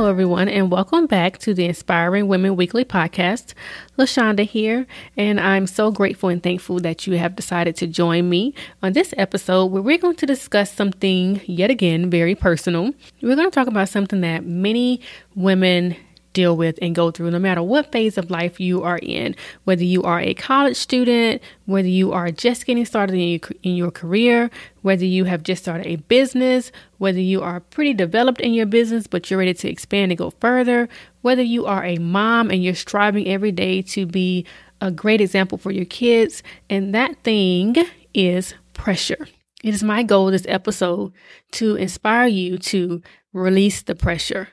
Hello, everyone, and welcome back to the Inspiring Women Weekly podcast. LaShawnda here, and I'm so grateful and thankful that you have decided to join me on this episode where we're going to discuss something yet again very personal. We're going to talk about something that many women deal with and go through no matter what phase of life you are in whether you are a college student whether you are just getting started in your, in your career whether you have just started a business whether you are pretty developed in your business but you're ready to expand and go further whether you are a mom and you're striving every day to be a great example for your kids and that thing is pressure. It is my goal this episode to inspire you to release the pressure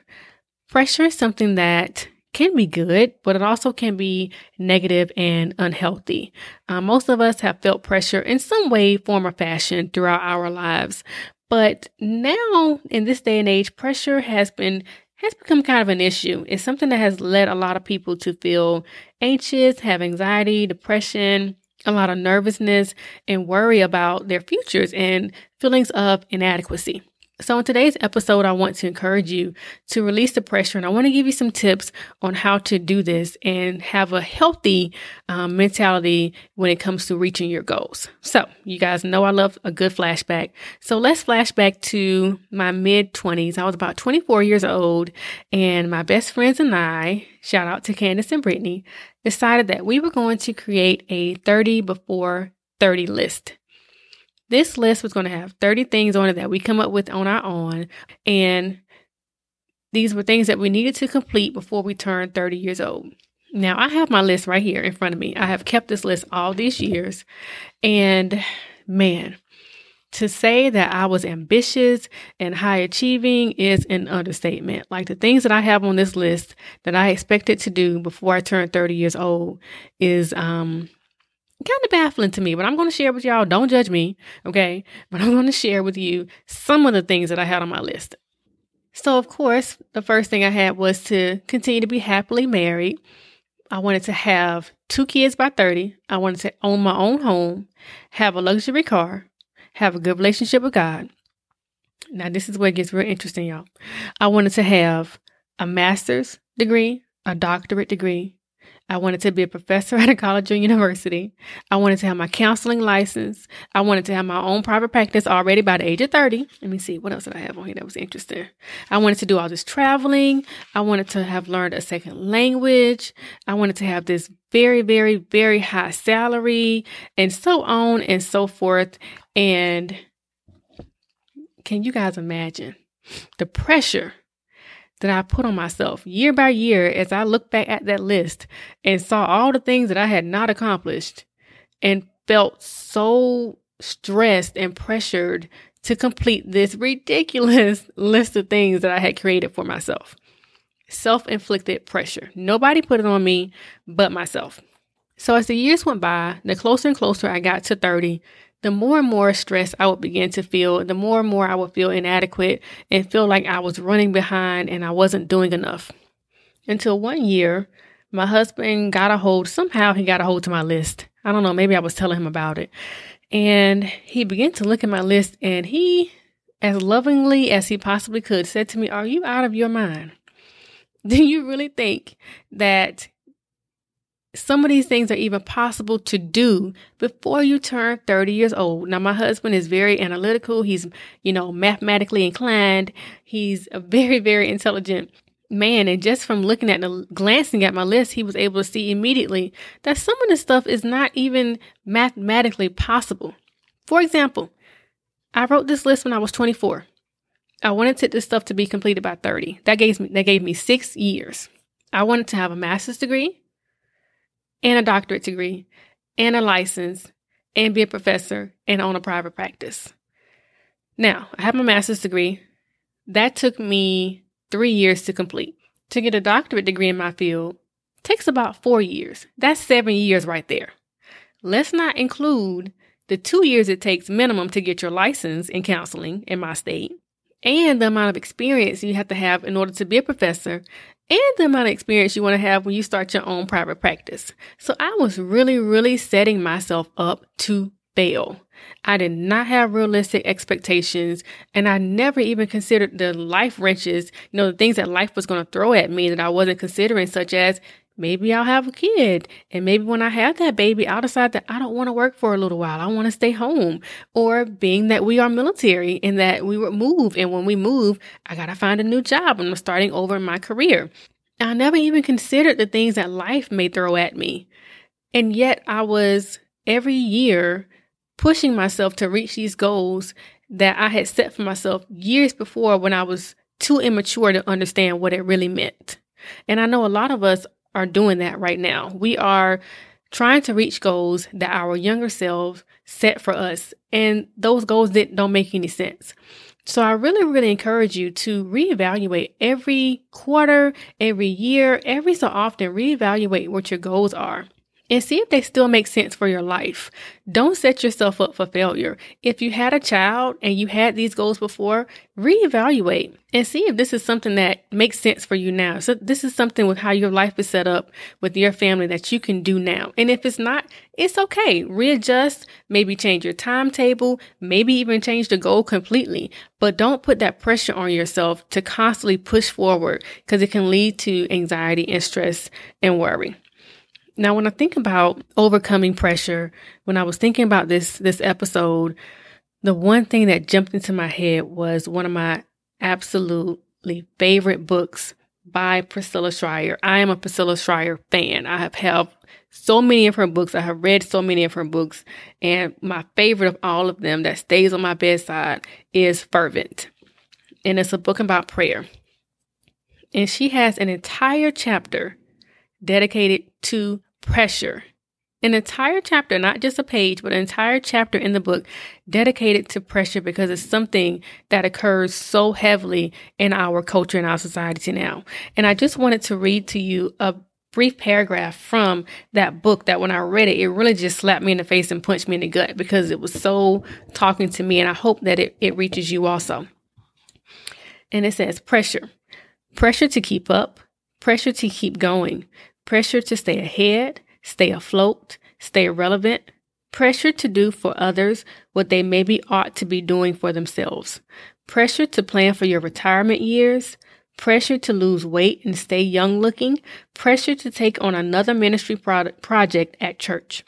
Pressure is something that can be good, but it also can be negative and unhealthy. Uh, most of us have felt pressure in some way, form, or fashion throughout our lives. But now, in this day and age, pressure has been has become kind of an issue. It's something that has led a lot of people to feel anxious, have anxiety, depression, a lot of nervousness, and worry about their futures and feelings of inadequacy. So, in today's episode, I want to encourage you to release the pressure, and I want to give you some tips on how to do this and have a healthy um, mentality when it comes to reaching your goals. So, you guys know I love a good flashback. So, let's flashback to my mid 20s. I was about 24 years old, and my best friends and I, shout out to Candace and Brittany, decided that we were going to create a 30 before 30 list. This list was going to have 30 things on it that we come up with on our own. And these were things that we needed to complete before we turned 30 years old. Now, I have my list right here in front of me. I have kept this list all these years. And man, to say that I was ambitious and high achieving is an understatement. Like the things that I have on this list that I expected to do before I turned 30 years old is um kind of baffling to me, but I'm going to share with y'all. Don't judge me, okay? But I'm going to share with you some of the things that I had on my list. So, of course, the first thing I had was to continue to be happily married. I wanted to have two kids by 30. I wanted to own my own home, have a luxury car, have a good relationship with God. Now, this is where it gets real interesting, y'all. I wanted to have a master's degree, a doctorate degree, I wanted to be a professor at a college or university. I wanted to have my counseling license. I wanted to have my own private practice already by the age of 30. Let me see, what else did I have on here that was interesting? I wanted to do all this traveling. I wanted to have learned a second language. I wanted to have this very, very, very high salary and so on and so forth. And can you guys imagine the pressure that I put on myself year by year as I looked back at that list and saw all the things that I had not accomplished and felt so stressed and pressured to complete this ridiculous list of things that I had created for myself. Self inflicted pressure. Nobody put it on me but myself. So as the years went by, the closer and closer I got to 30, the more and more stress I would begin to feel, the more and more I would feel inadequate and feel like I was running behind and I wasn't doing enough. Until one year, my husband got a hold, somehow he got a hold to my list. I don't know, maybe I was telling him about it. And he began to look at my list and he, as lovingly as he possibly could, said to me, Are you out of your mind? Do you really think that some of these things are even possible to do before you turn 30 years old. Now, my husband is very analytical. He's, you know, mathematically inclined. He's a very, very intelligent man. And just from looking at glancing at my list, he was able to see immediately that some of this stuff is not even mathematically possible. For example, I wrote this list when I was 24. I wanted this stuff to be completed by 30. That gave me, that gave me six years. I wanted to have a master's degree and a doctorate degree and a license and be a professor and own a private practice. Now, I have my master's degree. That took me three years to complete. to get a doctorate degree in my field takes about four years. That's seven years right there. Let's not include the two years it takes minimum to get your license in counseling in my state, and the amount of experience you have to have in order to be a professor, and the amount of experience you want to have when you start your own private practice. So I was really, really setting myself up to fail. I did not have realistic expectations, and I never even considered the life wrenches, you know, the things that life was going to throw at me that I wasn't considering, such as maybe I'll have a kid. And maybe when I have that baby, I'll decide that I don't want to work for a little while. I want to stay home. Or being that we are military and that we would move. And when we move, I got to find a new job. And I'm starting over in my career. I never even considered the things that life may throw at me. And yet I was every year pushing myself to reach these goals that I had set for myself years before when I was too immature to understand what it really meant. And I know a lot of us are doing that right now. We are trying to reach goals that our younger selves set for us, and those goals that don't make any sense. So I really, really encourage you to reevaluate every quarter, every year, every so often, reevaluate what your goals are and see if they still make sense for your life. Don't set yourself up for failure. If you had a child and you had these goals before, reevaluate and see if this is something that makes sense for you now. So this is something with how your life is set up with your family that you can do now. And if it's not, it's okay. Readjust, maybe change your timetable, maybe even change the goal completely. But don't put that pressure on yourself to constantly push forward because it can lead to anxiety and stress and worry. Now, when I think about overcoming pressure, when I was thinking about this this episode, the one thing that jumped into my head was one of my absolutely favorite books by Priscilla Shirer. I am a Priscilla Shirer fan. I have have so many of her books. I have read so many of her books, and my favorite of all of them that stays on my bedside is Fervent. And it's a book about prayer. And she has an entire chapter dedicated to pressure. An entire chapter, not just a page, but an entire chapter in the book dedicated to pressure because it's something that occurs so heavily in our culture and our society now. And I just wanted to read to you a brief paragraph from that book that when I read it, it really just slapped me in the face and punched me in the gut because it was so talking to me. And I hope that it, it reaches you also. And it says pressure, pressure to keep up, pressure to keep going, pressure to stay ahead, stay afloat, stay relevant, pressure to do for others what they maybe ought to be doing for themselves, pressure to plan for your retirement years, pressure to lose weight and stay young looking, pressure to take on another ministry pro- project at church.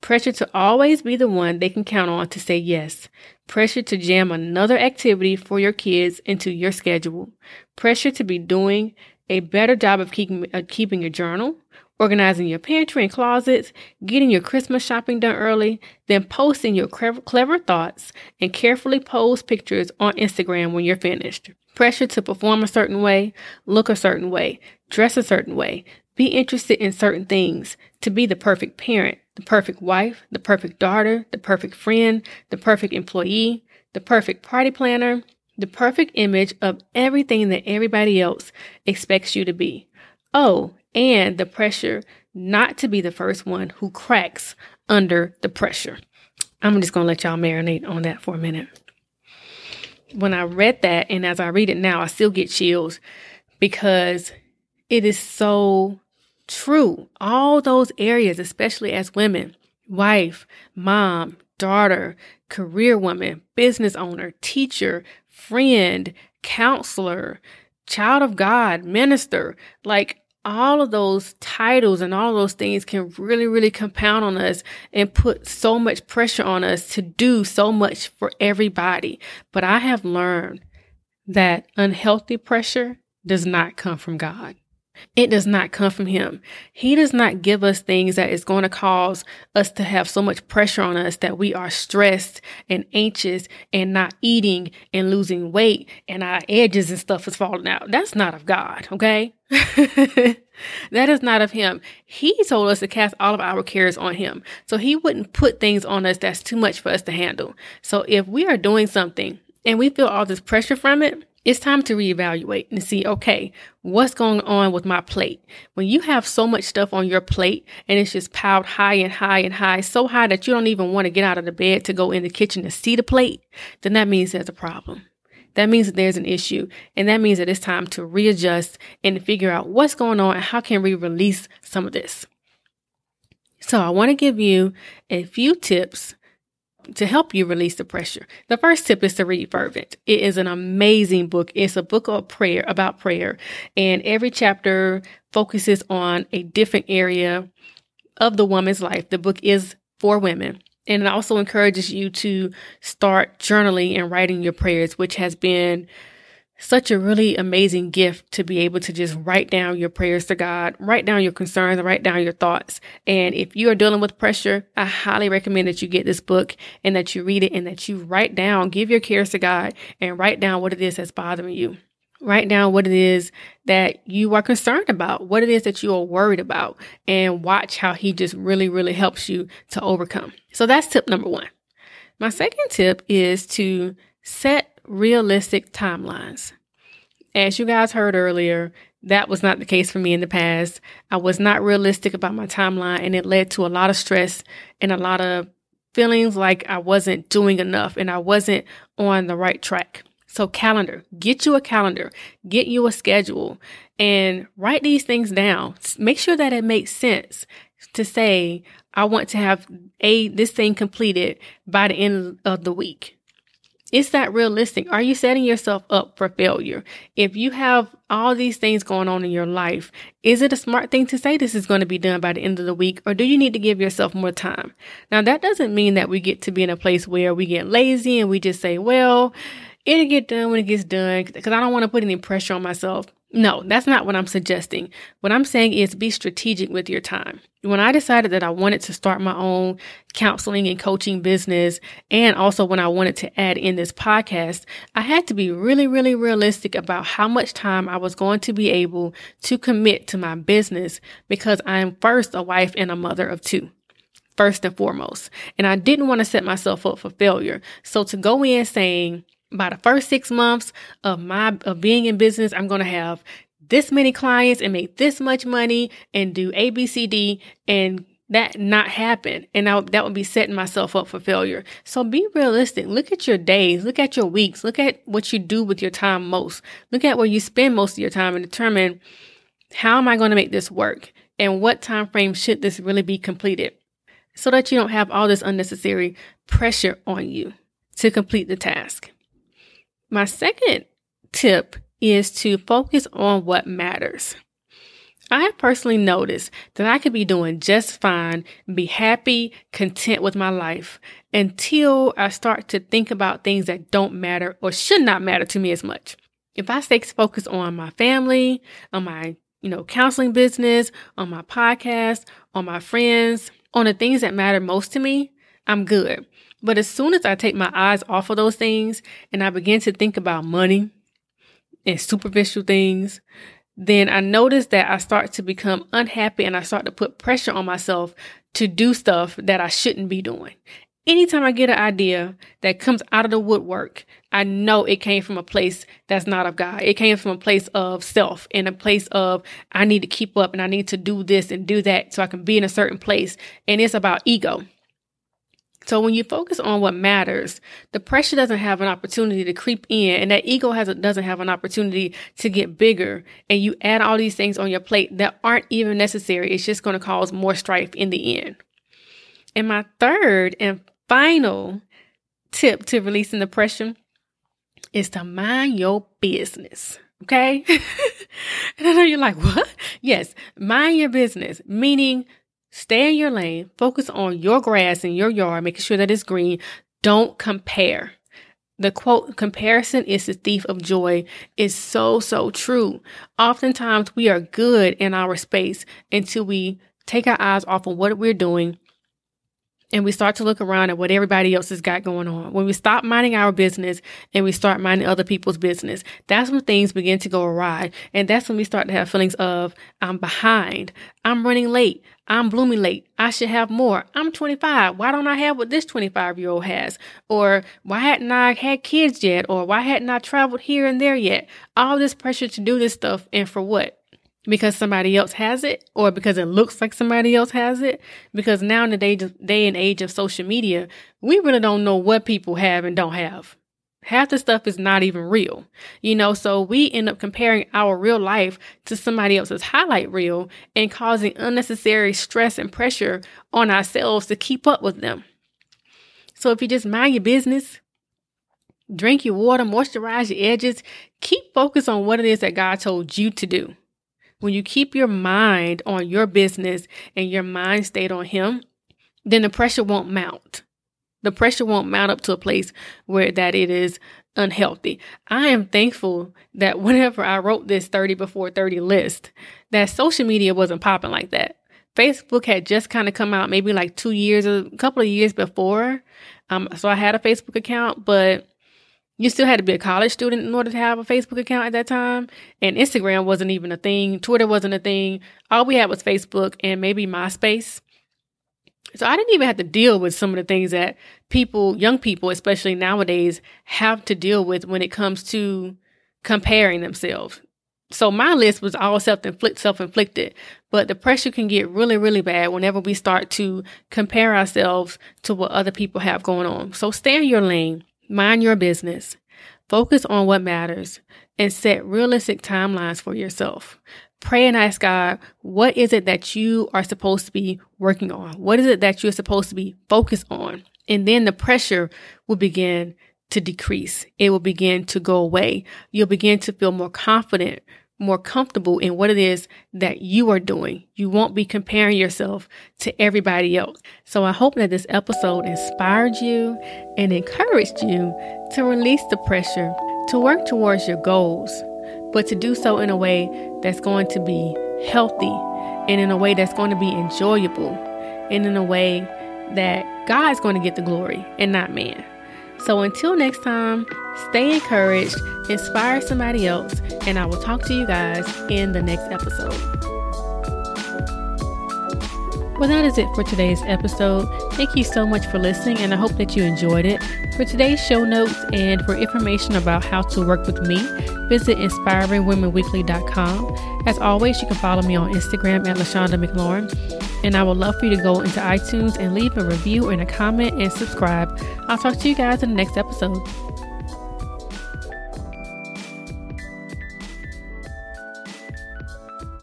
Pressure to always be the one they can count on to say yes. Pressure to jam another activity for your kids into your schedule. Pressure to be doing a better job of keeping, uh, keeping your journal, organizing your pantry and closets, getting your Christmas shopping done early, then posting your clever thoughts and carefully posed pictures on Instagram when you're finished. Pressure to perform a certain way, look a certain way, dress a certain way, be interested in certain things, to be the perfect parent, the perfect wife, the perfect daughter, the perfect friend, the perfect employee, the perfect party planner, the perfect image of everything that everybody else expects you to be. Oh, and the pressure not to be the first one who cracks under the pressure. I'm just going to let y'all marinate on that for a minute. When I read that, and as I read it now, I still get chills because it is so true. All those areas, especially as women, wife, mom, daughter, career woman, business owner, teacher, friend, counselor, child of God, minister, like all of those titles and all of those things can really, really compound on us and put so much pressure on us to do so much for everybody. But I have learned that unhealthy pressure does not come from God. It does not come from him. He does not give us things that is going to cause us to have so much pressure on us that we are stressed and anxious and not eating and losing weight and our edges and stuff is falling out. That's not of God, okay? that is not of him. He told us to cast all of our cares on him. So he wouldn't put things on us that's too much for us to handle. So if we are doing something and we feel all this pressure from it, it's time to reevaluate and see, okay, what's going on with my plate? When you have so much stuff on your plate and it's just piled high and high and high, so high that you don't even want to get out of the bed to go in the kitchen to see the plate, then that means there's a problem. That means that there's an issue. And that means that it's time to readjust and figure out what's going on and how can we release some of this. So I want to give you a few tips to help you release the pressure. The first tip is to read Fervent. It is an amazing book. It's a book of prayer about prayer and every chapter focuses on a different area of the woman's life. The book is for women. And it also encourages you to start journaling and writing your prayers, which has been such a really amazing gift to be able to just write down your prayers to God, write down your concerns, write down your thoughts. And if you are dealing with pressure, I highly recommend that you get this book and that you read it and that you write down, give your cares to God and write down what it is that's bothering you. Write down what it is that you are concerned about, what it is that you are worried about, and watch how He just really, really helps you to overcome. So that's tip number one. My second tip is to set realistic timelines. As you guys heard earlier, that was not the case for me in the past. I was not realistic about my timeline, and it led to a lot of stress and a lot of feelings like I wasn't doing enough and I wasn't on the right track. So, calendar, get you a calendar, get you a schedule, and write these things down. Make sure that it makes sense to say, I want to have a this thing completed by the end of the week. Is that realistic? Are you setting yourself up for failure? If you have all these things going on in your life, is it a smart thing to say this is going to be done by the end of the week, or do you need to give yourself more time? Now, that doesn't mean that we get to be in a place where we get lazy and we just say, well, it'll get done when it gets done because I don't want to put any pressure on myself. No, that's not what I'm suggesting. What I'm saying is be strategic with your time. When I decided that I wanted to start my own counseling and coaching business, and also when I wanted to add in this podcast, I had to be really, really realistic about how much time I was going to be able to commit to my business because I am first a wife and a mother of two first and foremost. And I didn't want to set myself up for failure. So to go in saying, by the first six months of my of being in business, I'm going to have this many clients and make this much money and do A, B, C, D and that not happen. And I, that would be setting myself up for failure. So be realistic. Look at your days. Look at your weeks. Look at what you do with your time most. Look at where you spend most of your time and determine how am I going to make this work? And what time frame should this really be completed? So that you don't have all this unnecessary pressure on you to complete the task. My second tip is to focus on what matters. I have personally noticed that I could be doing just fine, be happy, content with my life until I start to think about things that don't matter or should not matter to me as much. If I stay focused on my family, on my, you know, counseling business, on my podcast, on my friends, on the things that matter most to me, I'm good. But as soon as I take my eyes off of those things and I begin to think about money and superficial things, then I notice that I start to become unhappy and I start to put pressure on myself to do stuff that I shouldn't be doing. Anytime I get an idea that comes out of the woodwork, I know it came from a place that's not of God. It came from a place of self and a place of I need to keep up and I need to do this and do that so I can be in a certain place. And it's about ego. So when you focus on what matters, the pressure doesn't have an opportunity to creep in and that ego has, doesn't have an opportunity to get bigger. And you add all these things on your plate that aren't even necessary. It's just going to cause more strife in the end. And my third and final tip to releasing the pressure is to mind your business. Okay. and I know you're like, what? Yes. Mind your business, meaning Stay in your lane, focus on your grass in your yard, making sure that it's green. Don't compare. The quote, comparison is the thief of joy, is so, so true. Oftentimes, we are good in our space until we take our eyes off of what we're doing and we start to look around at what everybody else has got going on, when we stop minding our business and we start minding other people's business, that's when things begin to go awry. And that's when we start to have feelings of, I'm behind, I'm running late, I'm blooming late, I should have more. I'm 25. Why don't I have what this 25 year old has? Or why hadn't I had kids yet? Or why hadn't I traveled here and there yet? All this pressure to do this stuff, and for what? because somebody else has it or because it looks like somebody else has it because now in the day, day and age of social media we really don't know what people have and don't have half the stuff is not even real you know? So we end up comparing our real life to somebody else's highlight reel and causing unnecessary stress and pressure on ourselves to keep up with them. So if you just mind your business drink your water moisturize your edges keep focus on what it is that god told you to do. When you keep your mind on your business and your mind stayed on Him, then the pressure won't mount. The pressure won't mount up to a place where that it is unhealthy. I am thankful that whenever I wrote this 30 before 30 list, that social media wasn't popping like that. Facebook had just kind of come out maybe like two years, a couple of years before. Um, so I had a Facebook account, but you still had to be a college student in order to have a Facebook account at that time. And Instagram wasn't even a thing. Twitter wasn't a thing. All we had was Facebook and maybe MySpace. So I didn't even have to deal with some of the things that people, young people, especially nowadays, have to deal with when it comes to comparing themselves. So my list was all self-inflict, self-inflicted, but the pressure can get really, really bad whenever we start to compare ourselves to what other people have going on. So stay in your lane. Mind your business. Focus on what matters and set realistic timelines for yourself. Pray and ask God, what is it that you are supposed to be working on? What is it that you're supposed to be focused on? And then the pressure will begin to decrease. It will begin to go away. You'll begin to feel more confident, more comfortable in what it is that you are doing. You won't be comparing yourself to everybody else. So I hope that this episode inspired you and encouraged you to release the pressure to work towards your goals, but to do so in a way that's going to be healthy and in a way that's going to be enjoyable and in a way that God's going to get the glory and not man. So until next time, stay encouraged, inspire somebody else, and I will talk to you guys in the next episode. Well, that is it for today's episode. Thank you so much for listening, and I hope that you enjoyed it. For today's show notes and for information about how to work with me, visit inspiringwomenweekly.com. As always, you can follow me on Instagram at LaShawnda McLaurin. And I would love for you to go into iTunes and leave a review and a comment and subscribe. I'll talk to you guys in the next episode.